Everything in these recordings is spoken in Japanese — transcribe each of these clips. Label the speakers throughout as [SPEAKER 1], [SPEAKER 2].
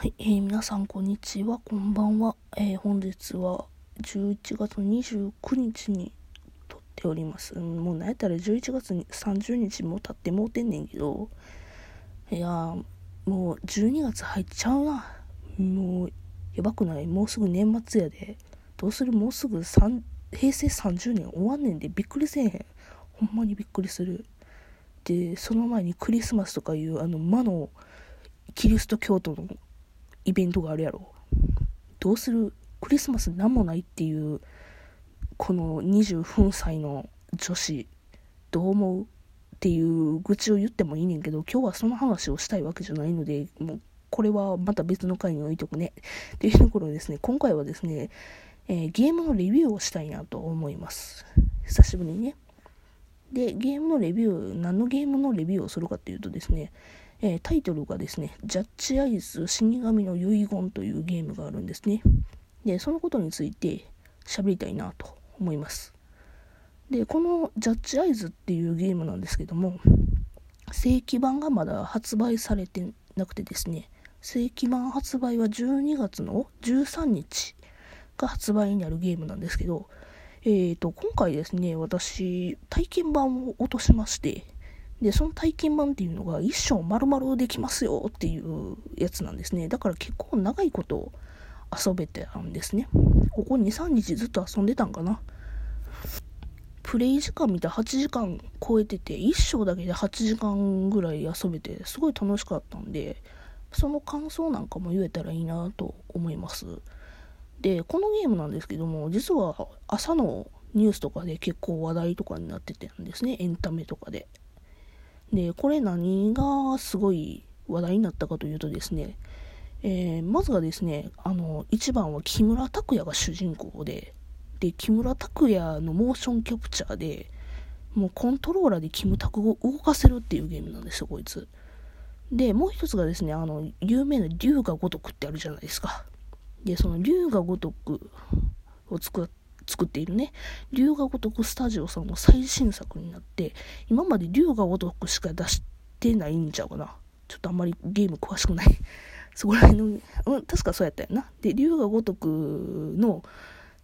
[SPEAKER 1] はい、えー、皆さんこんにちは、こんばんは。えー、本日は11月29日に撮っております。もうなんやったら11月に30日も経ってもうてんねんけど、いや、もう12月入っちゃうな。もう、やばくない？もうすぐ年末やで。どうする？もうすぐ3平成30年終わんねんでびっくりせえへん。ほんまにびっくりする。で、その前にクリスマスとかいうあの魔のキリスト教徒のイベントがあるやろ。どうする？クリスマス何もないっていうこの20歳の女子どう思うっていう愚痴を言ってもいいねんけど今日はその話をしたいわけじゃないのでもうこれはまた別の回に置いとくね。っていうところですね。今回はですね、えー、ゲームのレビューをしたいなと思います。久しぶりにね。でゲームのレビュー何のゲームのレビューをするかっていうとですねえー、タイトルがですね、ジャッジアイズ死神の遺言というゲームがあるんですね。で、そのことについて喋りたいなと思います。で、このジャッジアイズっていうゲームなんですけども、正規版がまだ発売されてなくてですね、正規版発売は12月の13日が発売になるゲームなんですけど、えーと、今回ですね、私、体験版を落としまして、で、その体験版っていうのが一生丸々できますよっていうやつなんですね。だから結構長いこと遊べてたんですね。ここ2、3日ずっと遊んでたんかな。プレイ時間見た8時間超えてて、一生だけで8時間ぐらい遊べて、すごい楽しかったんで、その感想なんかも言えたらいいなと思います。で、このゲームなんですけども、実は朝のニュースとかで結構話題とかになっててんですね、エンタメとかで。で、これ何がすごい話題になったかというとですね、えー、まずはですね、あの、一番は木村拓哉が主人公で、で、木村拓哉のモーションキャプチャーで、もうコントローラーでキムタクを動かせるっていうゲームなんですよ、こいつ。で、もう一つがですね、あの、有名な竜が如くってあるじゃないですか。で、その竜が如くを作っ作っているね、龍が如くスタジオさんの最新作になって、今まで龍が如くしか出してないんちゃうかな。ちょっとあんまりゲーム詳しくない。そこら辺の、うん、確かそうやったよな。で、龍が如くの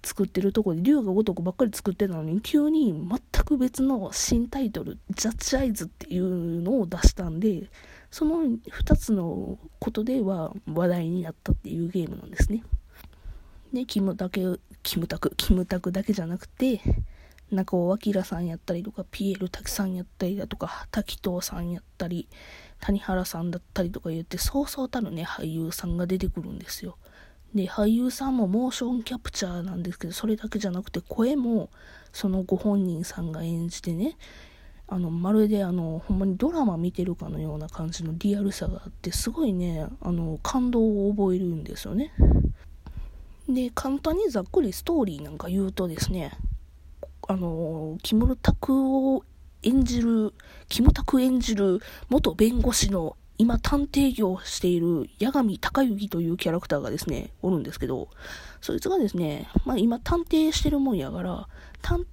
[SPEAKER 1] 作ってるとこで龍が如くばっかり作ってたのに、急に全く別の新タイトル、ジャッジアイズっていうのを出したんで、その2つのことでは話題になったっていうゲームなんですね。ね、キムタク、キムタク、キムタクだけじゃなくて、中尾明さんやったりとか、ピエール滝さんやったりだとか、滝藤さんやったり、谷原さんだったりとか言って、そうそうたるね、俳優さんが出てくるんですよ。で、俳優さんもモーションキャプチャーなんですけど、それだけじゃなくて、声も、そのご本人さんが演じてね、あの、まるであの、ほんまにドラマ見てるかのような感じのリアルさがあって、すごいね、あの、感動を覚えるんですよね。で、簡単にざっくりストーリーなんか言うとですね、あの、木村拓を演じる、キムタク演じる元弁護士の今探偵業をしている八神隆之というキャラクターがですね、おるんですけど、そいつがですね、まあ今探偵してるもんやから、探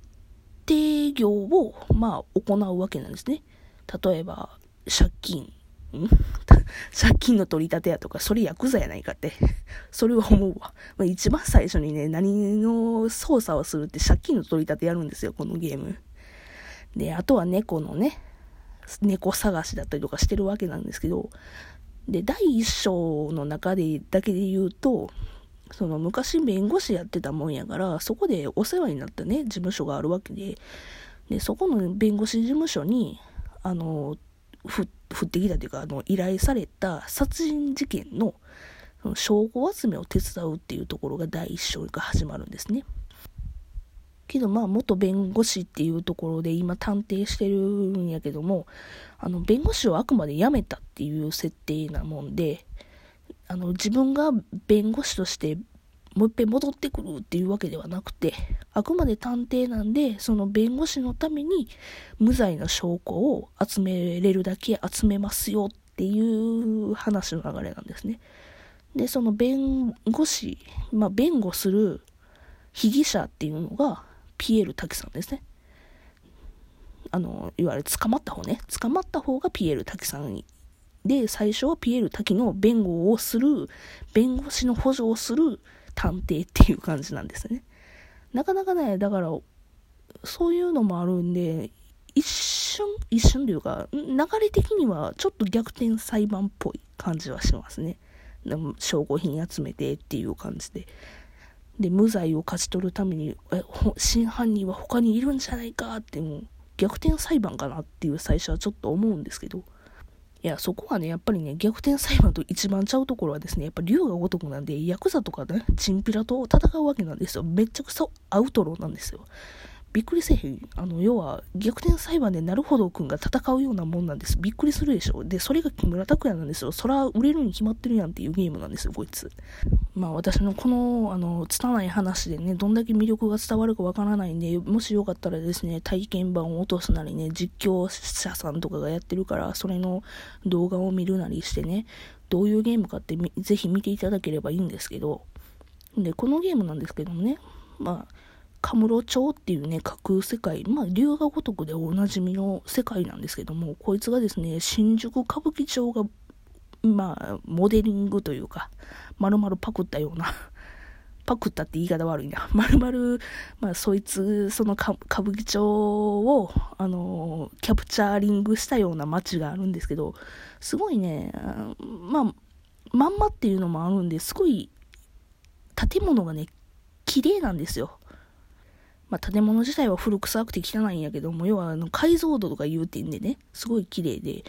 [SPEAKER 1] 偵業をまあ行うわけなんですね。例えば、借金、ん？借金の取り立てやとか、それヤクザやないかって。それは思うわ。まあ、一番最初にね、何の操作をするって借金の取り立てやるんですよ、このゲーム。で、あとは猫のね、猫探しだったりとかしてるわけなんですけど、で、第一章の中で、だけで言うと、その昔弁護士やってたもんやから、そこでお世話になったね、事務所があるわけで、で、そこの弁護士事務所に、あの、降ってきたというか、あの、依頼された殺人事件の証拠集めを手伝うっていうところが第一章が始まるんですね。けどまあ元弁護士っていうところで今探偵してるんやけども、あの弁護士をあくまで辞めたっていう設定なもんで、あの自分が弁護士としてもう一遍戻ってくるっていうわけではなくて、あくまで探偵なんで、その弁護士のために無罪の証拠を集めれるだけ集めますよっていう話の流れなんですね。で、その弁護士、まあ、弁護する被疑者っていうのが、ピエール滝さんですね。あの、いわゆる捕まった方ね。捕まった方がピエール滝さんにで、最初はピエール滝の弁護をする、弁護士の補助をする探偵っていう感じなんですね。なかなかね、だから、そういうのもあるんで、一瞬、一瞬というか、流れ的にはちょっと逆転裁判っぽい感じはしますね。でも証拠品集めてっていう感じで。で、無罪を勝ち取るために、え、真犯人は他にいるんじゃないかってもう、逆転裁判かなっていう最初はちょっと思うんですけど、いや、そこはね、やっぱりね、逆転裁判と一番ちゃうところはですね、やっぱ竜が如くなんで、ヤクザとかね、チンピラと戦うわけなんですよ。めっちゃくそアウトローなんですよ。びっくりせえへん。あの、要は、逆転裁判でなるほどくんが戦うようなもんなんです。びっくりするでしょ。で、それが木村拓哉なんですよ。そら、売れるに決まってるやんっていうゲームなんですよ、こいつ。まあ、私のこの、あの、拙い話でね、どんだけ魅力が伝わるかわからないんで、もしよかったらですね、体験版を落とすなりね、実況者さんとかがやってるから、それの動画を見るなりしてね、どういうゲームかってぜひ見ていただければいいんですけど、で、このゲームなんですけどもね、まあ、カムロ町っていうね、架空世界、まあ、龍が如くでおなじみの世界なんですけども、こいつがですね、新宿歌舞伎町が、まあ、モデリングというか、丸々パクったような、パクったって言い方悪いな。丸々、まあ、そいつ、その歌舞伎町を、あの、キャプチャーリングしたような街があるんですけど、すごいね、まあ、まんまっていうのもあるんで、すごい、建物がね、綺麗なんですよ。まあ、建物自体は古臭くて汚いんやけども、要はあの解像度とか言うてんでね、すごい綺麗で、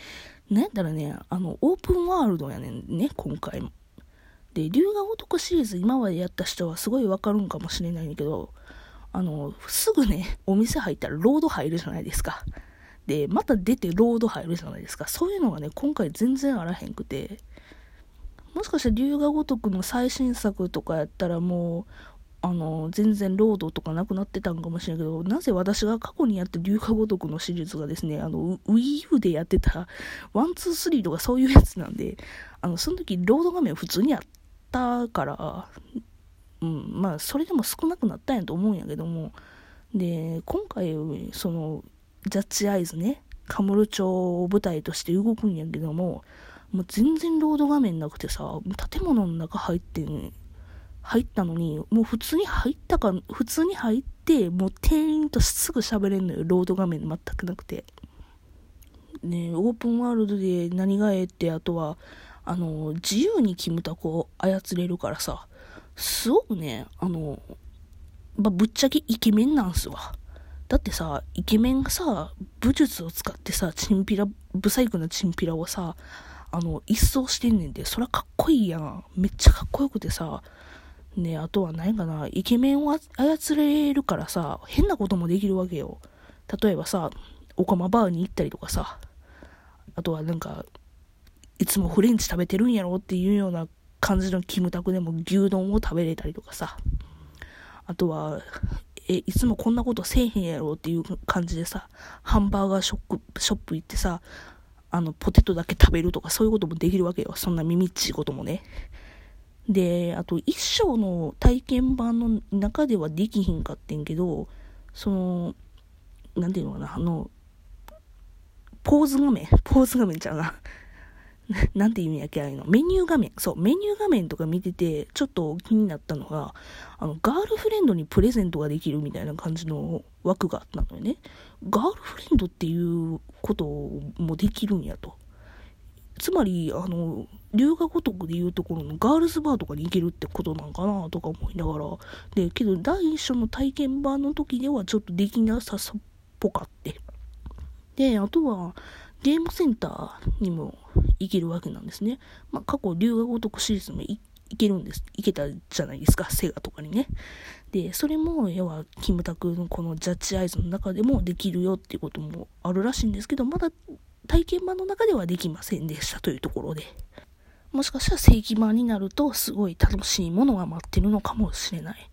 [SPEAKER 1] なんやったらね、あの、オープンワールドやねんね、今回も。で、龍が如くシリーズ今までやった人はすごいわかるんかもしれないんだけど、あの、すぐね、お店入ったらロード入るじゃないですか。で、また出てロード入るじゃないですか。そういうのがね、今回全然あらへんくて、もしかして龍が如くの最新作とかやったらもう、あの、全然ロードとかなくなってたんかもしれないけど、なんせ私が過去にやった龍が如くのシリーズがですね、あの、Wii U でやってた、 one、two、three とかそういうやつなんで、あの、その時ロード画面普通にあったから、うん、まあ、それでも少なくなったんやと思うんやけども、で、今回、その、ジャッジアイズね、カムル町を舞台として動くんやけども、もう全然ロード画面なくてさ、建物の中入って、ね、入ったのに、もう普通に入ったか、普通に入って、もう店員とすぐ喋れんのよ。ロード画面全くなくて。ねオープンワールドで何がええって、あとは、あの、自由にキムタクを操れるからさ、すごくね、あの、まぶっちゃけイケメンなんすわ。だってさ、イケメンがさ、武術を使ってさ、チンピラ、ブサイクなチンピラをさ、あの、一掃してんねんで、そりゃかっこいいやん。めっちゃかっこよくてさ、ね、あとは何かな、イケメンを操れるからさ、変なこともできるわけよ。例えばさ、オカマバーに行ったりとかさ、あとはなんか、いつもフレンチ食べてるんやろっていうような感じのキムタクでも牛丼を食べれたりとかさ、あとは、え、いつもこんなことせえへんやろっていう感じでさ、ハンバーガーショップ、ショップ行ってさ、あの、ポテトだけ食べるとかそういうこともできるわけよ。そんな耳っちいこともね。で、あと一章の体験版の中ではできひんかってんけど、その、なんていうのかな、あの、ポーズ画面ポーズ画面ちゃうな。なんて意味やっけあれの。メニュー画面。そう、メニュー画面とか見てて、ちょっと気になったのが、あの、ガールフレンドにプレゼントができるみたいな感じの枠があったのよね。ガールフレンドっていうこともできるんやと。つまり、あの、留学如くでいうところのガールズバーとかに行けるってことなんかなとか思いながら。で、けど第一章の体験版の時ではちょっとできなさっぽかって。で、あとは、ゲームセンターにも行けるわけなんですね。まあ、過去、留学如くシリーズも行けるんです。行けたじゃないですか、セガとかにね。で、それも、要は、キムタクのこのジャッジアイズの中でもできるよっていうこともあるらしいんですけど、まだ体験版の中ではできませんでしたというところで。もしかしたら正規版になるとすごい楽しいものが待ってるのかもしれない。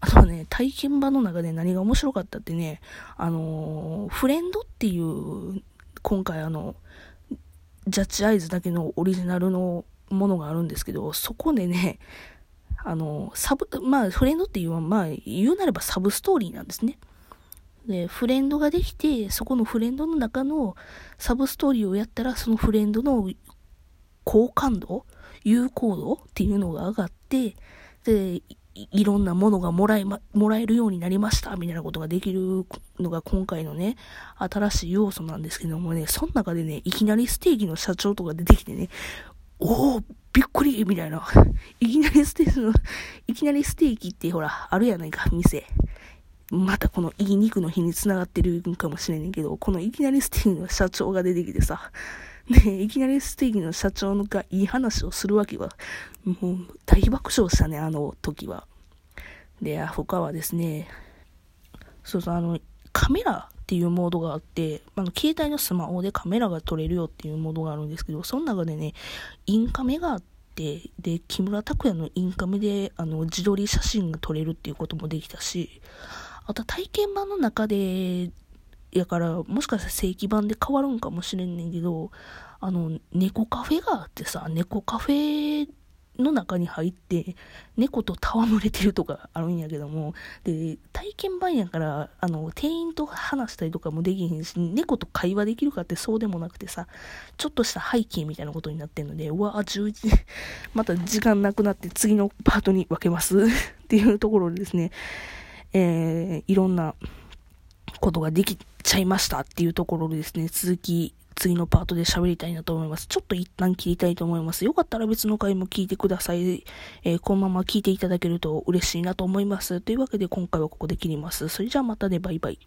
[SPEAKER 1] あとはね、体験版の中で何が面白かったってね、あのー、フレンドっていう、今回あの、ジャッジアイズだけのオリジナルのものがあるんですけど、そこでね、あの、サブ、まあ、フレンドっていうのは、まあ、言うなればサブストーリーなんですね。で、フレンドができて、そこのフレンドの中のサブストーリーをやったら、そのフレンドの好感度有効度っていうのが上がって、で、いろんなものがもらえま、もらえるようになりました、みたいなことができるのが今回のね、新しい要素なんですけどもね、その中でね、いきなりステーキの社長とか出てきてね、おおびっくりみたいな。いきなりステーキの、いきなりステーキってほら、あるやないか、店。またこのいい肉の日に繋がってるかもしれんけど、このいきなりステーキの社長が出てきてさ、ね、いきなりステーキの社長がいい話をするわけは、もう大爆笑したね、あの時は。で、他はですね、そうそう、あの、カメラっていうモードがあって、あの、携帯のスマホでカメラが撮れるよっていうモードがあるんですけど、その中でね、インカメがあって、で、木村拓哉のインカメで、あの、自撮り写真が撮れるっていうこともできたし、あと体験版の中でやから、もしかしたら正規版で変わるんかもしれんねんけど、あの、猫カフェがあってさ、猫カフェの中に入って、猫と戯れてるとかあるんやけども、で、体験版やから、あの、店員と話したりとかもできへんし、猫と会話できるかってそうでもなくてさ、ちょっとした背景みたいなことになってんので、うわ、11、また時間なくなって次のパートに分けます。っていうところですね、えー、いろんなことができちゃいましたっていうところでですね、続き、次のパートで喋りたいなと思います。ちょっと一旦切りたいと思います。よかったら別の回も聞いてください。えー、このまま聞いていただけると嬉しいなと思います。というわけで今回はここで切ります。それじゃあまたね、バイバイ。